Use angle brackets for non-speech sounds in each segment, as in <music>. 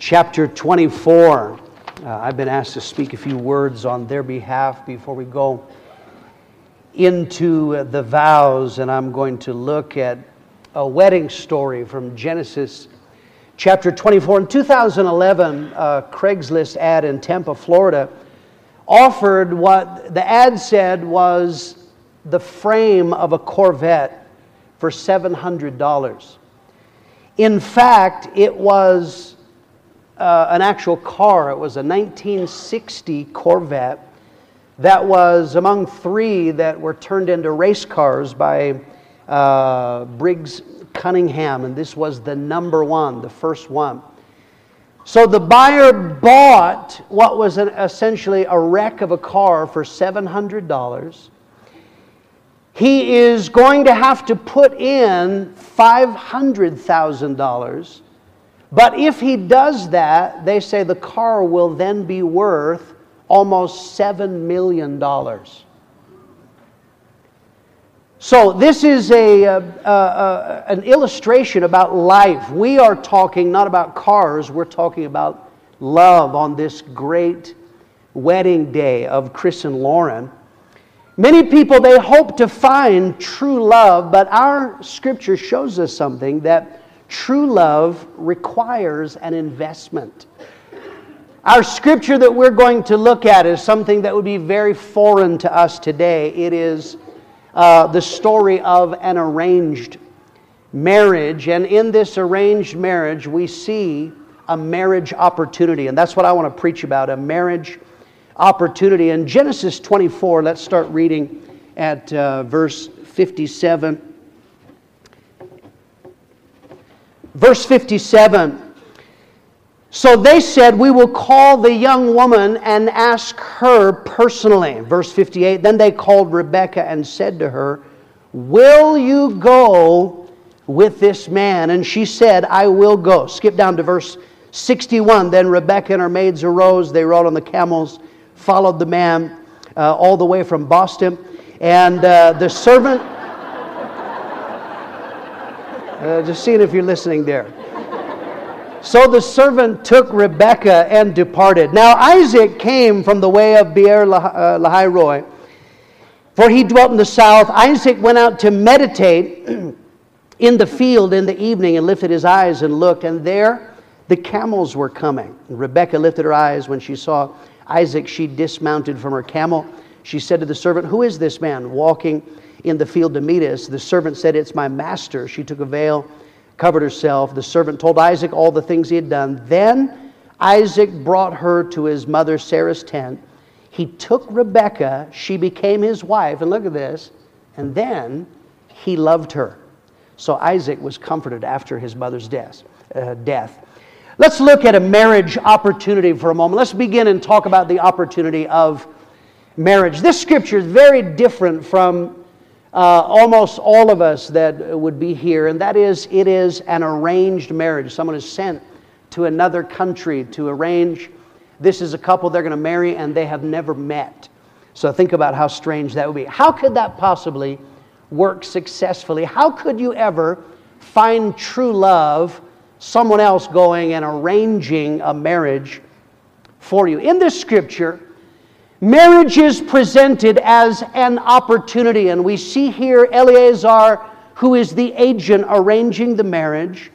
chapter 24. Uh, I've been asked to speak a few words on their behalf before we go into the vows, and I'm going to look at a wedding story from Genesis chapter 24. In 2011, a Craigslist ad in Tampa, Florida, offered what the ad said was the frame of a Corvette for $700. In fact, it was uh, an actual car. It was a 1960 Corvette that was among three that were turned into race cars by uh, Briggs Cunningham, and this was the number one, the first one. So the buyer bought what was an, essentially a wreck of a car for $700. He is going to have to put in $500,000. But if he does that, they say the car will then be worth almost $7 million. So, this is a, uh, uh, uh, an illustration about life. We are talking not about cars, we're talking about love on this great wedding day of Chris and Lauren. Many people, they hope to find true love, but our scripture shows us something that true love requires an investment. Our scripture that we're going to look at is something that would be very foreign to us today. It is uh, the story of an arranged marriage. And in this arranged marriage, we see a marriage opportunity. And that's what I want to preach about a marriage opportunity. In Genesis 24, let's start reading at uh, verse 57. Verse 57 so they said, We will call the young woman and ask her personally. Verse 58 Then they called Rebekah and said to her, Will you go with this man? And she said, I will go. Skip down to verse 61. Then Rebekah and her maids arose. They rode on the camels, followed the man uh, all the way from Boston. And uh, the servant, uh, just seeing if you're listening there. So the servant took Rebekah and departed. Now Isaac came from the way of Beer uh, Lahai for he dwelt in the south. Isaac went out to meditate <clears throat> in the field in the evening and lifted his eyes and looked, and there the camels were coming. Rebekah lifted her eyes when she saw Isaac. She dismounted from her camel. She said to the servant, Who is this man walking in the field to meet us? The servant said, It's my master. She took a veil covered herself. The servant told Isaac all the things he had done. Then Isaac brought her to his mother Sarah's tent. He took Rebekah, she became his wife, and look at this, and then he loved her. So Isaac was comforted after his mother's death. Uh, death. Let's look at a marriage opportunity for a moment. Let's begin and talk about the opportunity of marriage. This scripture is very different from uh, almost all of us that would be here, and that is it is an arranged marriage. Someone is sent to another country to arrange. This is a couple they're going to marry, and they have never met. So think about how strange that would be. How could that possibly work successfully? How could you ever find true love, someone else going and arranging a marriage for you? In this scripture, Marriage is presented as an opportunity, and we see here Eleazar, who is the agent arranging the marriage.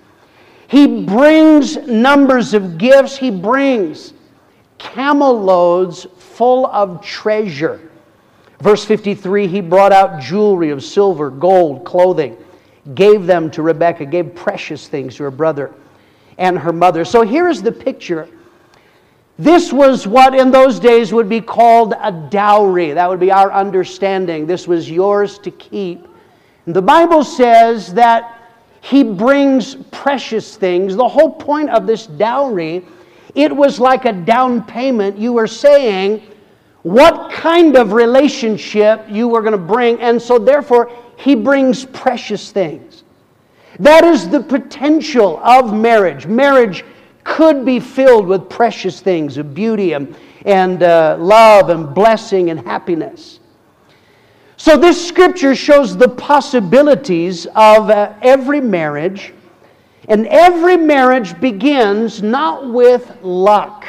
He brings numbers of gifts, he brings camel loads full of treasure. Verse 53 he brought out jewelry of silver, gold, clothing, gave them to Rebekah, gave precious things to her brother and her mother. So here is the picture this was what in those days would be called a dowry. That would be our understanding. This was yours to keep. The Bible says that he brings precious things. The whole point of this dowry, it was like a down payment. You were saying what kind of relationship you were going to bring. And so, therefore, he brings precious things. That is the potential of marriage. Marriage could be filled with precious things of beauty and, and uh, love and blessing and happiness. So, this scripture shows the possibilities of uh, every marriage. And every marriage begins not with luck,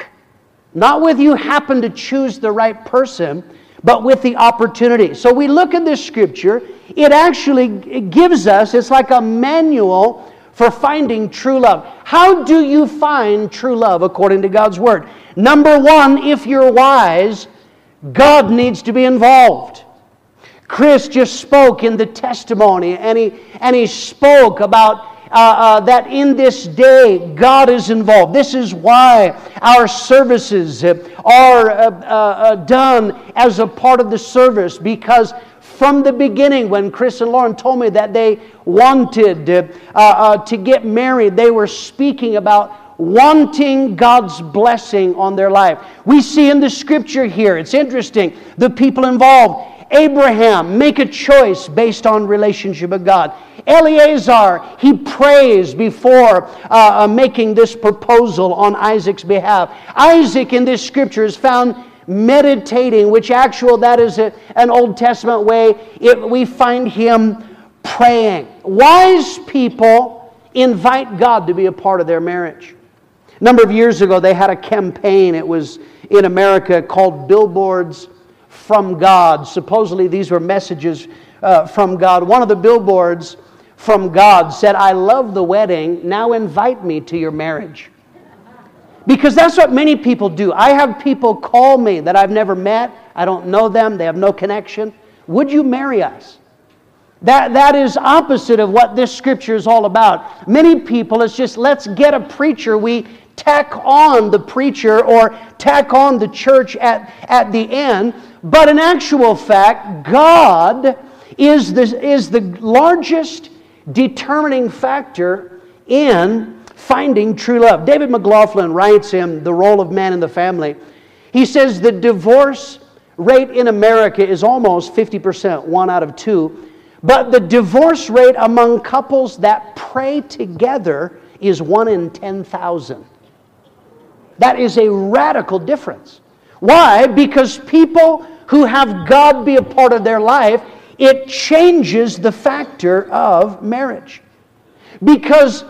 not with you happen to choose the right person, but with the opportunity. So we look at this scripture, it actually gives us, it's like a manual for finding true love. How do you find true love according to God's word? Number one, if you're wise, God needs to be involved. Chris just spoke in the testimony, and he, and he spoke about uh, uh, that in this day God is involved. This is why our services are uh, uh, uh, done as a part of the service because from the beginning, when Chris and Lauren told me that they wanted uh, to get married, they were speaking about wanting God's blessing on their life. We see in the scripture here, it's interesting, the people involved. Abraham, make a choice based on relationship with God. Eleazar, he prays before uh, uh, making this proposal on Isaac's behalf. Isaac in this scripture is found meditating, which actual that is a, an Old Testament way. It, we find him praying. Wise people invite God to be a part of their marriage. A number of years ago, they had a campaign. It was in America called Billboards from God. Supposedly, these were messages uh, from God. One of the billboards from God said, I love the wedding, now invite me to your marriage. Because that's what many people do. I have people call me that I've never met, I don't know them, they have no connection. Would you marry us? That, that is opposite of what this scripture is all about. Many people, it's just let's get a preacher. We tack on the preacher or tack on the church at, at the end. But in actual fact, God is the, is the largest determining factor in finding true love. David McLaughlin writes in The Role of Man in the Family. He says the divorce rate in America is almost 50%, one out of two. But the divorce rate among couples that pray together is one in 10,000. That is a radical difference. Why? Because people who have God be a part of their life, it changes the factor of marriage. Because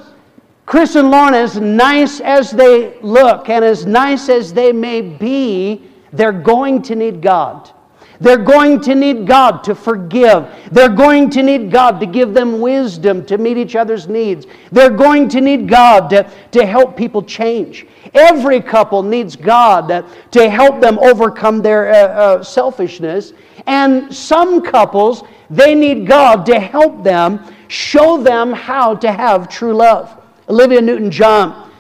Chris and Lauren, as nice as they look and as nice as they may be, they're going to need God. They're going to need God to forgive. They're going to need God to give them wisdom to meet each other's needs. They're going to need God to, to help people change. Every couple needs God to help them overcome their uh, uh, selfishness. And some couples, they need God to help them, show them how to have true love. Olivia Newton John,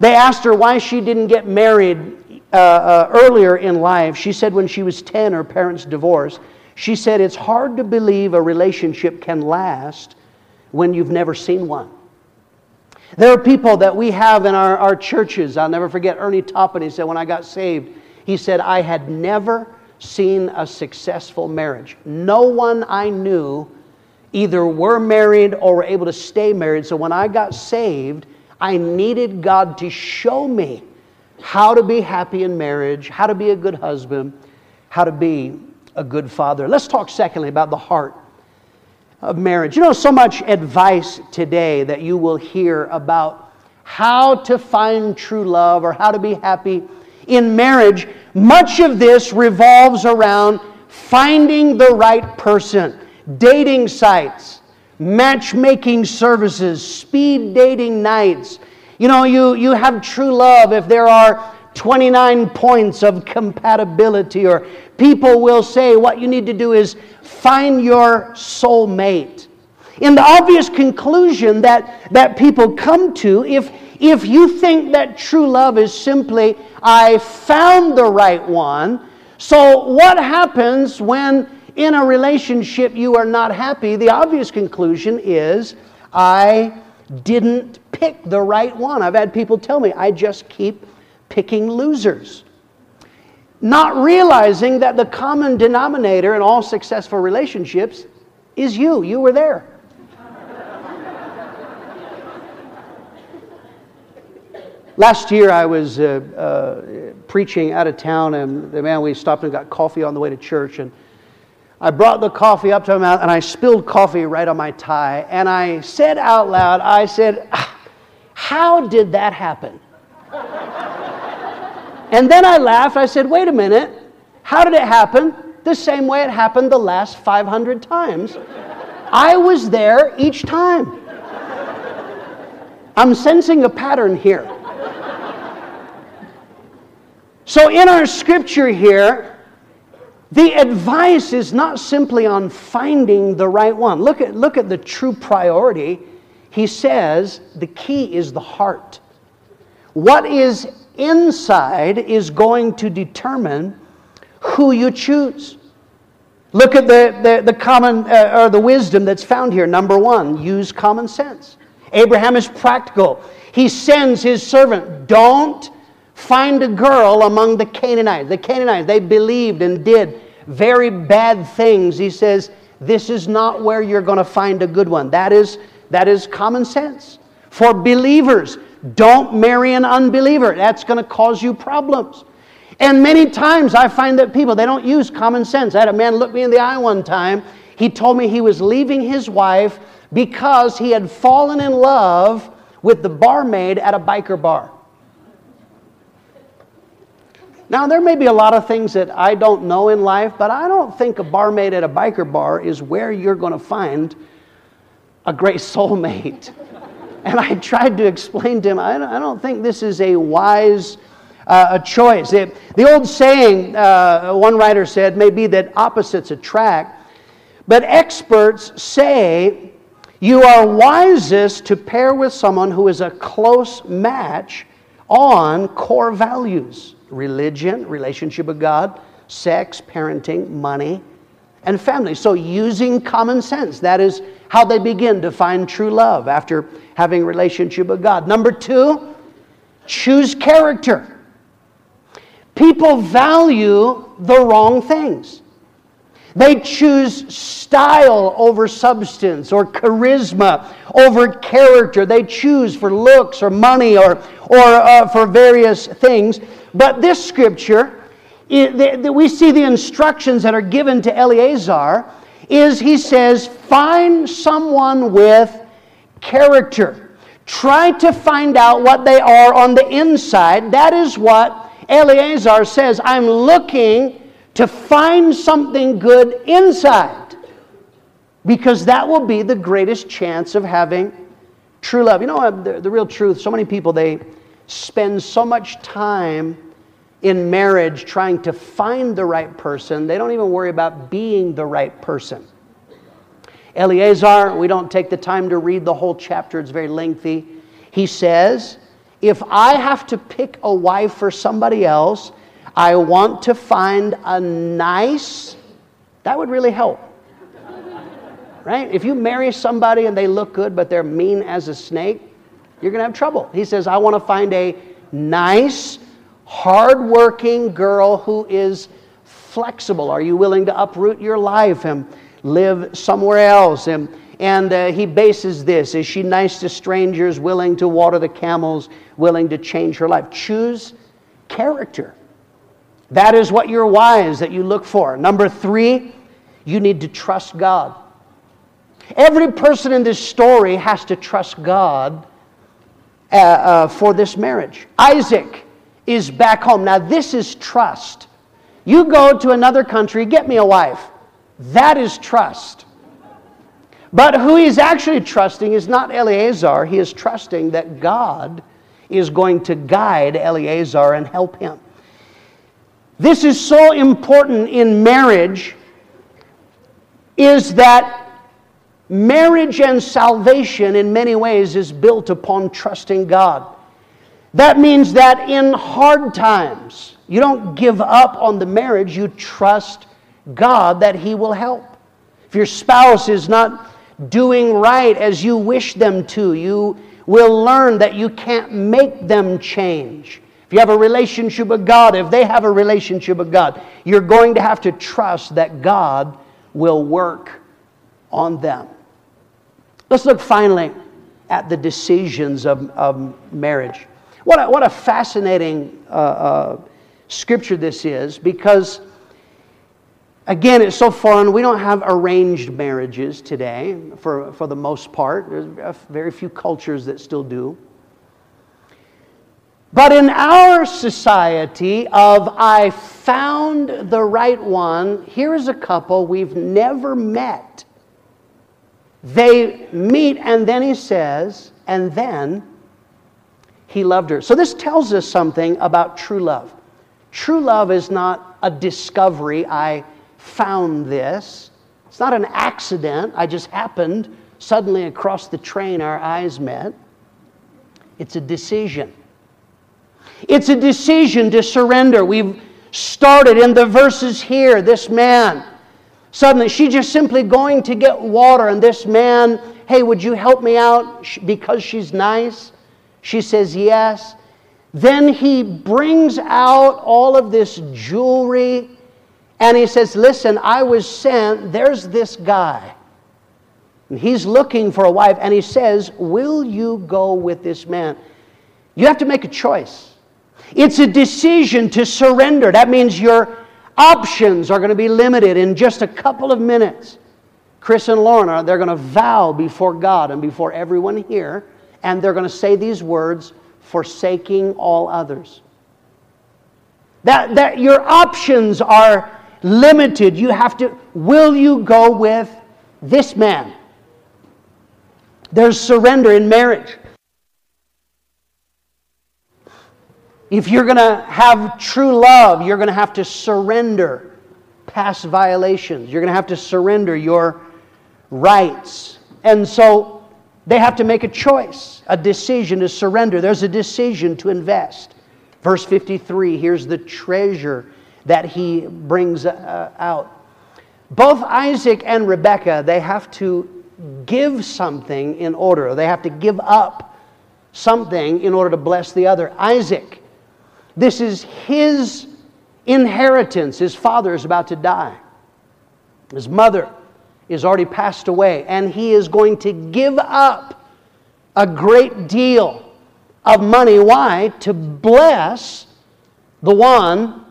they asked her why she didn't get married uh, uh, earlier in life. She said when she was 10, her parents divorced. She said it's hard to believe a relationship can last when you've never seen one. There are people that we have in our, our churches. I'll never forget Ernie Toppin. He said, When I got saved, he said, I had never seen a successful marriage. No one I knew either were married or were able to stay married. So when I got saved, I needed God to show me how to be happy in marriage, how to be a good husband, how to be a good father. Let's talk, secondly, about the heart of marriage. You know, so much advice today that you will hear about how to find true love or how to be happy in marriage. Much of this revolves around finding the right person, dating sites, matchmaking services, speed dating nights. You know, you, you have true love if there are 29 points of compatibility, or people will say what you need to do is find your soulmate. In the obvious conclusion that, that people come to, if, if you think that true love is simply, I found the right one, so what happens when in a relationship you are not happy? The obvious conclusion is, I didn't pick the right one. I've had people tell me, I just keep picking losers not realizing that the common denominator in all successful relationships is you. You were there. Last year, I was uh, uh, preaching out of town, and the man we stopped and got coffee on the way to church. And I brought the coffee up to him, and I spilled coffee right on my tie. And I said out loud, I said, ah, How did that happen? and then I laughed. I said, Wait a minute. How did it happen? The same way it happened the last 500 times. I was there each time. I'm sensing a pattern here. So, in our scripture here, the advice is not simply on finding the right one. Look at, look at the true priority. He says the key is the heart. What is inside is going to determine who you choose. Look at the, the, the common uh, or the wisdom that's found here. Number one, use common sense. Abraham is practical. He sends his servant, don't find a girl among the Canaanites. The Canaanites, they believed and did very bad things. He says, This is not where you're going to find a good one. That is, that is common sense. For believers, don't marry an unbeliever. That's going to cause you problems. And many times I find that people, they don't use common sense. I had a man look me in the eye one time. He told me he was leaving his wife because he had fallen in love with the barmaid at a biker bar. Now, there may be a lot of things that I don't know in life, but I don't think a barmaid at a biker bar is where you're going to find a great <laughs> soulmate. and I tried to explain to him, I don't think this is a wise uh, a choice. It, the old saying, uh, one writer said, may be that opposites attract, but experts say you are wisest to pair with someone who is a close match on core values religion, relationship with God, sex, parenting, money, and family. So, using common sense, that is how they begin to find true love after having relationship with God. Number two, choose character. People value the wrong things. They choose style over substance or charisma over character. They choose for looks or money or, or uh, for various things. But this scripture, that we see the instructions that are given to Eleazar is he says, find someone with character. Try to find out what they are on the inside. That is what Eleazar says. I'm looking to find something good inside because that will be the greatest chance of having true love. You know, the, the real truth, so many people, they spend so much time in marriage trying to find the right person, they don't even worry about being the right person. Eleazar, we don't take the time to read the whole chapter, it's very lengthy. He says, If I have to pick a wife for somebody else, I want to find a nice, that would really help. Right? If you marry somebody and they look good but they're mean as a snake, you're going to have trouble. He says, I want to find a nice, hardworking girl who is flexible. Are you willing to uproot your life and live somewhere else? And, and uh, he bases this Is she nice to strangers, willing to water the camels, willing to change her life? Choose character. That is what your wise that you look for. Number three, you need to trust God. Every person in this story has to trust God uh, uh, for this marriage. Isaac is back home. Now, this is trust. You go to another country, get me a wife. That is trust. But who he's actually trusting is not Eleazar. He is trusting that God is going to guide Eleazar and help him. This is so important in marriage is that marriage and salvation in many ways is built upon trusting God. That means that in hard times, you don't give up on the marriage, you trust God that He will help. If your spouse is not doing right as you wish them to, you will learn that you can't make them change. If you have a relationship with God, if they have a relationship with God, you're going to have to trust that God will work on them. Let's look finally at the decisions of, of marriage. What a, what a fascinating uh, uh, scripture this is because, again, it's so foreign. We don't have arranged marriages today for, for the most part. There's very few cultures that still do. But in our society of I found the right one, here is a couple we've never met. They meet, and then he says, and then he loved her. So this tells us something about true love. True love is not a discovery, I found this. It's not an accident, I just happened suddenly across the train, our eyes met. It's a decision. It's a decision to surrender. We've started in the verses here. This man, suddenly, she's just simply going to get water, and this man, hey, would you help me out because she's nice? She says, yes. Then he brings out all of this jewelry and he says, Listen, I was sent. There's this guy. And he's looking for a wife, and he says, Will you go with this man? You have to make a choice. It's a decision to surrender. That means your options are going to be limited in just a couple of minutes. Chris and Lauren, they're going to vow before God and before everyone here, and they're going to say these words forsaking all others. That, that your options are limited. You have to, will you go with this man? There's surrender in marriage. If you're going to have true love, you're going to have to surrender past violations. You're going to have to surrender your rights. And so they have to make a choice, a decision to surrender. There's a decision to invest. Verse 53 here's the treasure that he brings uh, out. Both Isaac and Rebekah, they have to give something in order. They have to give up something in order to bless the other. Isaac, this is his inheritance. His father is about to die. His mother is already passed away, and he is going to give up a great deal of money. Why? To bless the one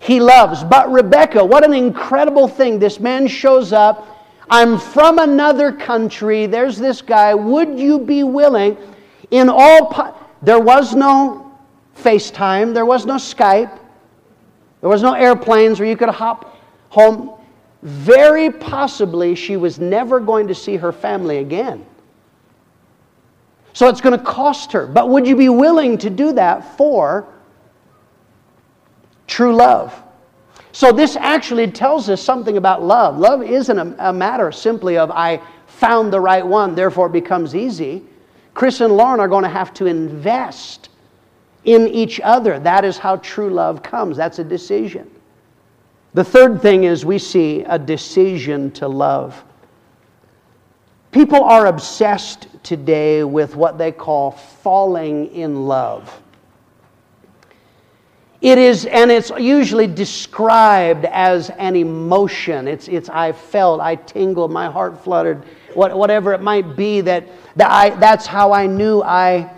he loves. But Rebekah, what an incredible thing. This man shows up. I'm from another country. There's this guy. Would you be willing? In all, po- there was no FaceTime, there was no Skype, there was no airplanes where you could hop home. Very possibly, she was never going to see her family again. So it's going to cost her. But would you be willing to do that for true love? So this actually tells us something about love. Love isn't a, a matter simply of I found the right one, therefore it becomes easy. Chris and Lauren are going to have to invest in each other. That is how true love comes. That's a decision. The third thing is we see a decision to love. People are obsessed today with what they call falling in love. It is, and it's usually described as an emotion. It's, it's I felt, I tingled, my heart fluttered, what, whatever it might be, that, that I, that's how I knew I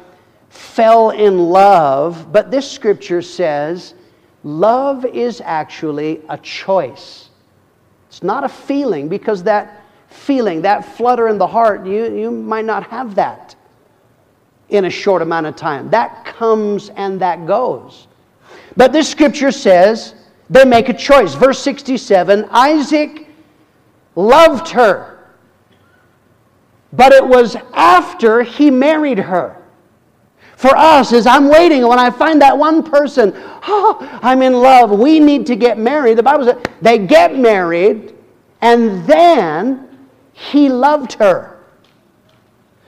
fell in love, but this scripture says love is actually a choice. It's not a feeling because that feeling, that flutter in the heart, you, you might not have that in a short amount of time. That comes and that goes. But this scripture says they make a choice. Verse 67 Isaac loved her, but it was after he married her for us is I'm waiting. When I find that one person, <laughs> oh, I'm in love. We need to get married. The Bible says they get married, and then he loved her.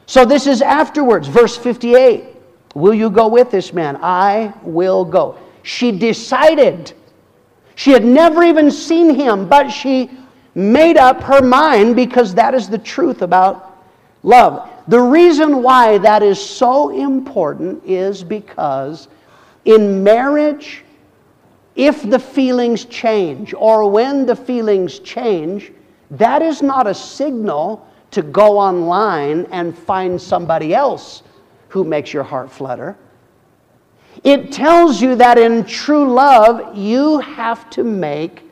So this is afterwards, verse 58. Will you go with this man? I will go. She decided. She had never even seen him, but she made up her mind because that is the truth about love. The reason why that is so important is because in marriage, if the feelings change or when the feelings change, that is not a signal to go online and find somebody else who makes your heart flutter. It tells you that in true love, you have to make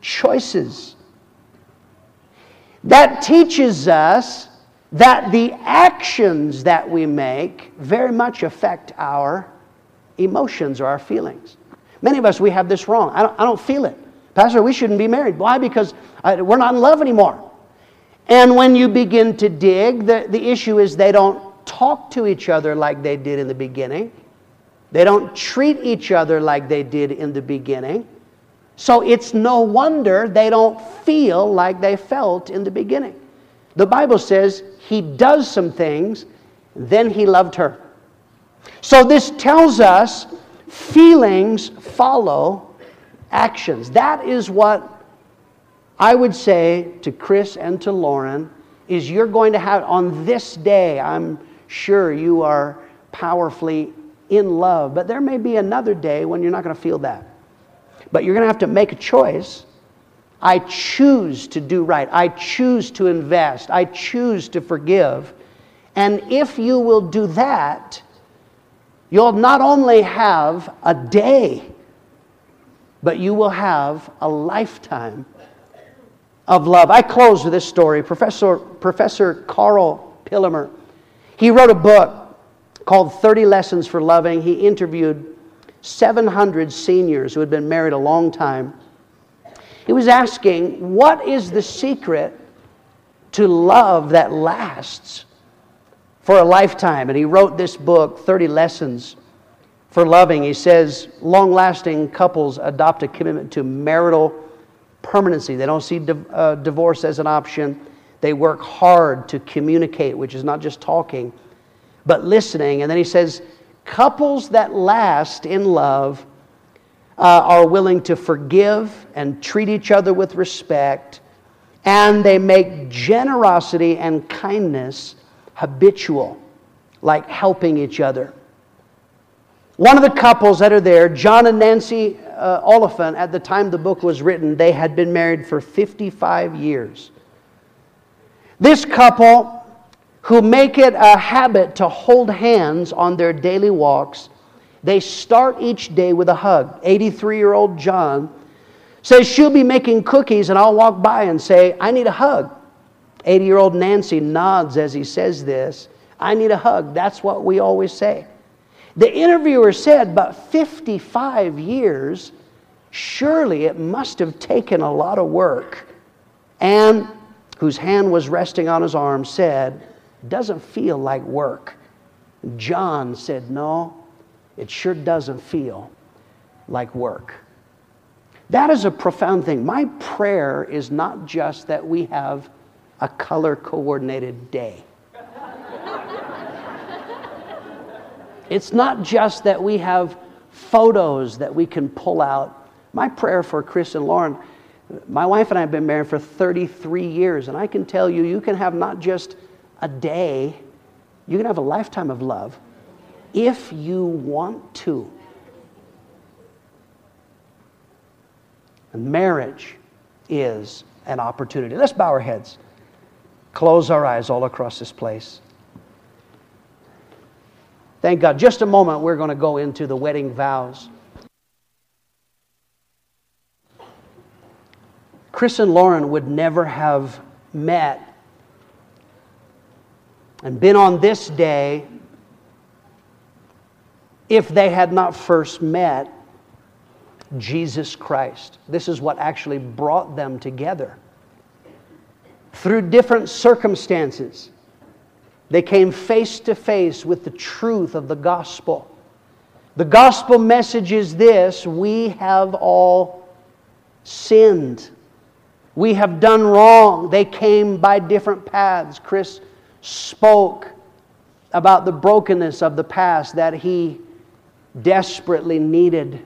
choices. That teaches us that the actions that we make very much affect our emotions or our feelings. Many of us, we have this wrong. I don't, I don't feel it. Pastor, we shouldn't be married. Why? Because I, we're not in love anymore. And when you begin to dig, the, the issue is they don't talk to each other like they did in the beginning. They don't treat each other like they did in the beginning. So it's no wonder they don't feel like they felt in the beginning. The Bible says he does some things, then he loved her. So this tells us feelings follow actions. That is what I would say to Chris and to Lauren is you're going to have on this day, I'm sure you are powerfully in love, but there may be another day when you're not going to feel that. But you're going to have to make a choice. I choose to do right. I choose to invest. I choose to forgive. And if you will do that, you'll not only have a day, but you will have a lifetime of love. I close with this story. Professor, Professor Karl Pillemer, he wrote a book called 30 Lessons for Loving. He interviewed 700 seniors who had been married a long time. He was asking, What is the secret to love that lasts for a lifetime? And he wrote this book, 30 Lessons for Loving. He says, Long lasting couples adopt a commitment to marital permanency. They don't see uh, divorce as an option. They work hard to communicate, which is not just talking, but listening. And then he says, Couples that last in love uh, are willing to forgive and treat each other with respect, and they make generosity and kindness habitual, like helping each other. One of the couples that are there, John and Nancy uh, Oliphant, at the time the book was written, they had been married for 55 years. This couple who make it a habit to hold hands on their daily walks. They start each day with a hug. 83 year old John says she'll be making cookies, and I'll walk by and say, I need a hug. 80 year old Nancy nods as he says this. I need a hug. That's what we always say. The interviewer said, but 55 years, surely it must have taken a lot of work. And whose hand was resting on his arm said, doesn't feel like work. John said, No, it sure doesn't feel like work. That is a profound thing. My prayer is not just that we have a color coordinated day. it's not just that we have photos that we can pull out. My prayer for Chris and Lauren, my wife and I have been married for 33 years, and I can tell you, you can have not just a day, you can have a lifetime of love if you want to. And marriage is an opportunity. Let's bow our heads, close our eyes all across this place. Thank God. Just a moment, we're going to go into the wedding vows. Chris and Lauren would never have met and been on this day if they had not first met Jesus Christ. This is what actually brought them together. Through different circumstances, they came face to face with the truth of the gospel. The gospel message is this we have all sinned. We have done wrong. They came by different paths. Chris spoke about the brokenness of the past, that he desperately needed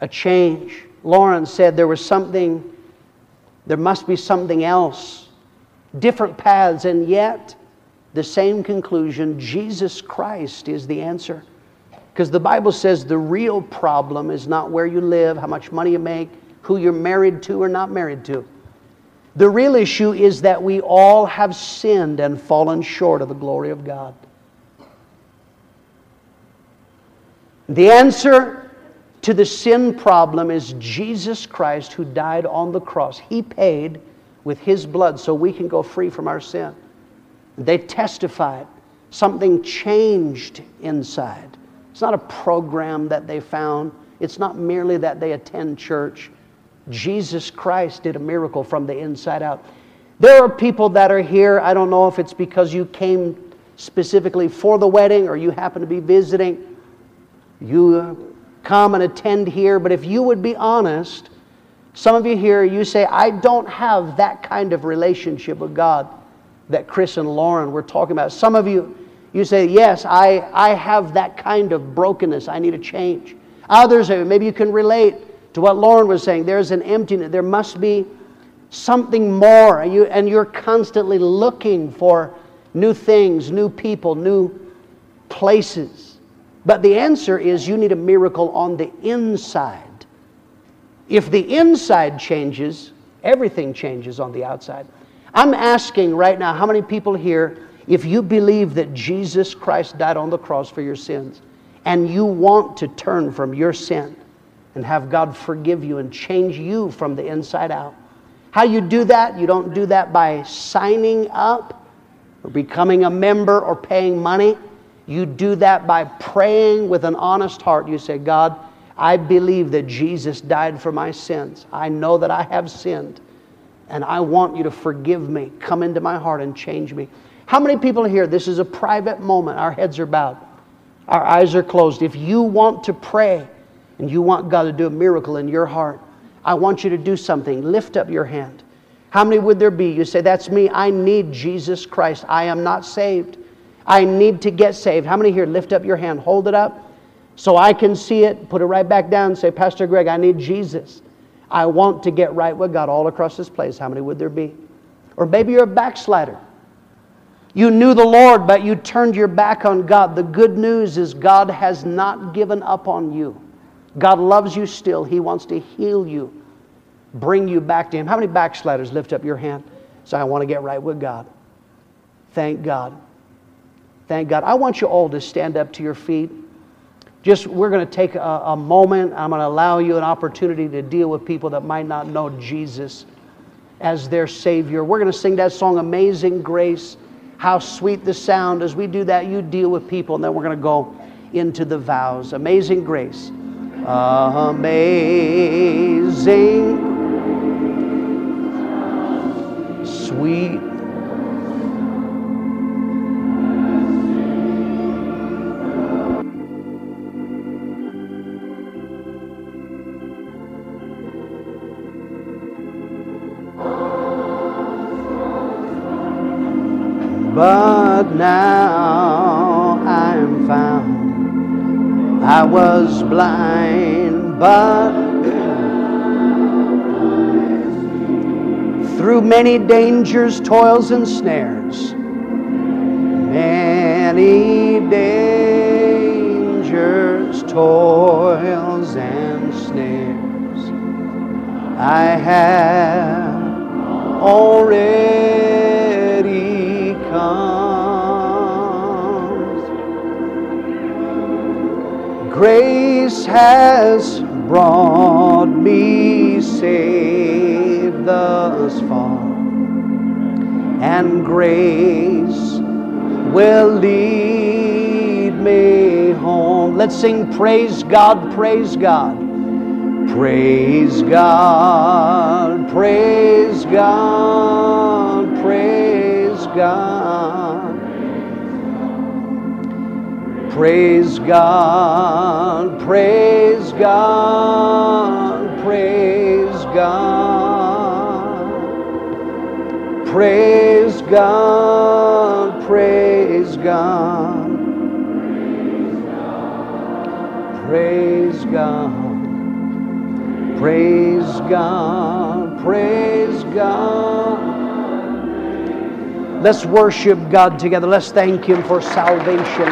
a change. Lauren said there was something, there must be something else, different paths, and yet the same conclusion Jesus Christ is the answer. Because the Bible says the real problem is not where you live, how much money you make, who you're married to or not married to. The real issue is that we all have sinned and fallen short of the glory of God. The answer to the sin problem is Jesus Christ who died on the cross. He paid with His blood so we can go free from our sin. They testified something changed inside. It's not a program that they found. It's not merely that they attend church. Jesus Christ did a miracle from the inside out. There are people that are here. I don't know if it's because you came specifically for the wedding or you happen to be visiting. You come and attend here, but if you would be honest, some of you here, you say, I don't have that kind of relationship with God that Chris and Lauren were talking about. Some of you, you say, Yes, I, I have that kind of brokenness. I need a change. Others, maybe you can relate to what Lauren was saying. There's an emptiness. There must be something more. You, and you're constantly looking for new things, new people, new places. But the answer is you need a miracle on the inside. If the inside changes, everything changes on the outside. I'm asking right now how many people here, if you believe that Jesus Christ died on the cross for your sins and you want to turn from your sin and have God forgive you and change you from the inside out. How you do that? You don't do that by signing up or becoming a member or paying money. You do that by praying with an honest heart. You say, God, I believe that Jesus died for my sins. I know that I have sinned, and I want you to forgive me. Come into my heart and change me. How many people here? This is a private moment. Our heads are bowed, our eyes are closed. If you want to pray and you want God to do a miracle in your heart, I want you to do something. Lift up your hand. How many would there be? You say, That's me. I need Jesus Christ. I am not saved. I need to get saved. How many here? Lift up your hand. Hold it up so I can see it. Put it right back down. Say, Pastor Greg, I need Jesus. I want to get right with God all across this place. How many would there be? Or maybe you're a backslider. You knew the Lord, but you turned your back on God. The good news is God has not given up on you. God loves you still. He wants to heal you, bring you back to Him. How many backsliders lift up your hand? Say, I want to get right with God. Thank God. Thank God. I want you all to stand up to your feet. Just, we're going to take a, a moment. I'm going to allow you an opportunity to deal with people that might not know Jesus as their Savior. We're going to sing that song, Amazing Grace. How sweet the sound. As we do that, you deal with people, and then we're going to go into the vows. Amazing Grace. Amazing, sweet many dangers, toils, and snares, many dangers, toils, and snares, I have already come. Grace has brought me safe and grace will lead me home. Let's sing Praise God, Praise God. Praise God, praise God, praise God. Praise God, praise God, praise God. Praise God, praise God. Praise God, praise God, praise God. Let's worship God together. Let's thank Him for salvation.